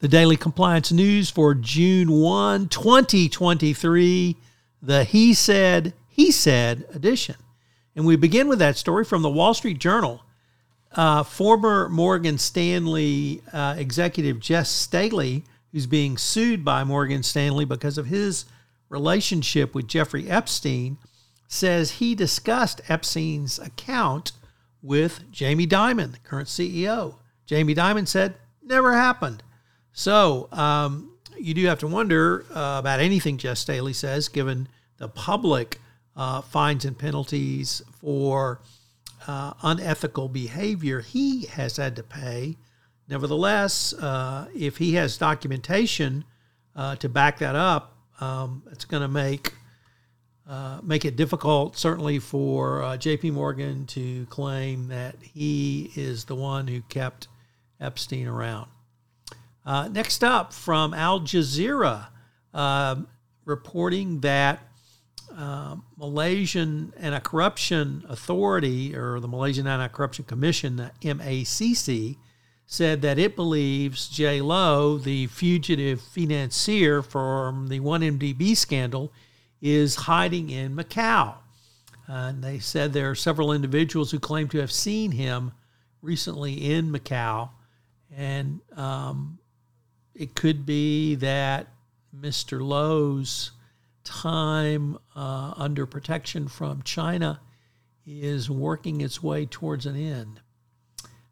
The daily compliance news for June 1, 2023, the He Said, He Said edition. And we begin with that story from the Wall Street Journal. Uh, former Morgan Stanley uh, executive Jes Staley, who's being sued by Morgan Stanley because of his relationship with Jeffrey Epstein, says he discussed Epstein's account with Jamie Dimon, the current CEO. Jamie Dimon said, never happened. So um, you do have to wonder uh, about anything Jes Staley says, given the public uh, fines and penalties for uh, unethical behavior he has had to pay. Nevertheless, uh, if he has documentation uh, to back that up, um, it's going to make uh, make it difficult, certainly for J.P. Morgan to claim that he is the one who kept Epstein around. Uh, next up, from Al Jazeera, uh, reporting that uh, Malaysian Anti-Corruption Authority, or the Malaysian Anti-Corruption Commission, the MACC, said that it believes Jho Low, the fugitive financier from the 1MDB scandal, is hiding in Macau. and they said there are several individuals who claim to have seen him recently in Macau. And um, it could be that Mr. Low's time uh, under protection from China is working its way towards an end.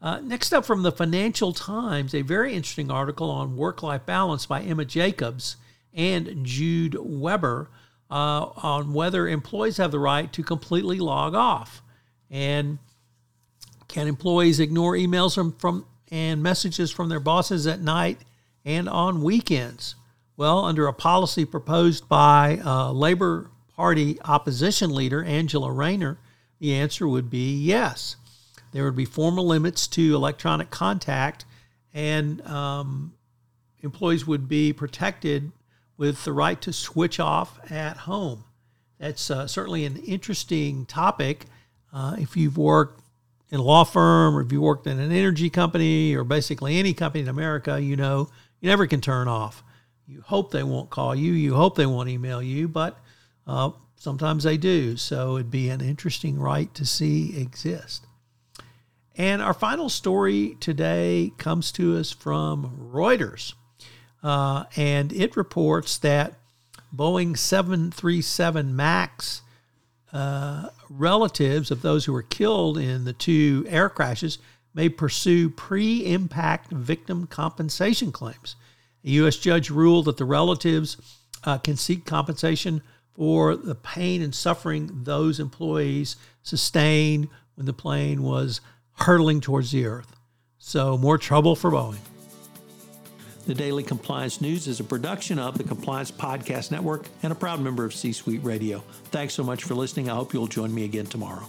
Uh, next up from the Financial Times, a very interesting article on work life balance by Emma Jacobs and Jude Webber uh, on whether employees have the right to completely log off. And can employees ignore emails from, from and messages from their bosses at night and on weekends? Well, under a policy proposed by uh, Labor Party opposition leader Angela Rayner, the answer would be yes. There would be formal limits to electronic contact, and um, employees would be protected with the right to switch off at home. That's uh, certainly an interesting topic. Uh, if you've worked in a law firm or if you worked in an energy company or basically any company in America, you know you never can turn off. You hope they won't call you. You hope they won't email you, but uh, sometimes they do. So it'd be an interesting right to see exist. And our final story today comes to us from Reuters. Uh, and it reports that Boeing 737 MAX uh, relatives of those who were killed in the two air crashes may pursue pre impact victim compensation claims. A U.S. judge ruled that the relatives uh, can seek compensation for the pain and suffering those employees sustained when the plane was hurtling towards the earth. So, more trouble for Boeing. The Daily Compliance News is a production of the Compliance Podcast Network and a proud member of C Suite Radio. Thanks so much for listening. I hope you'll join me again tomorrow.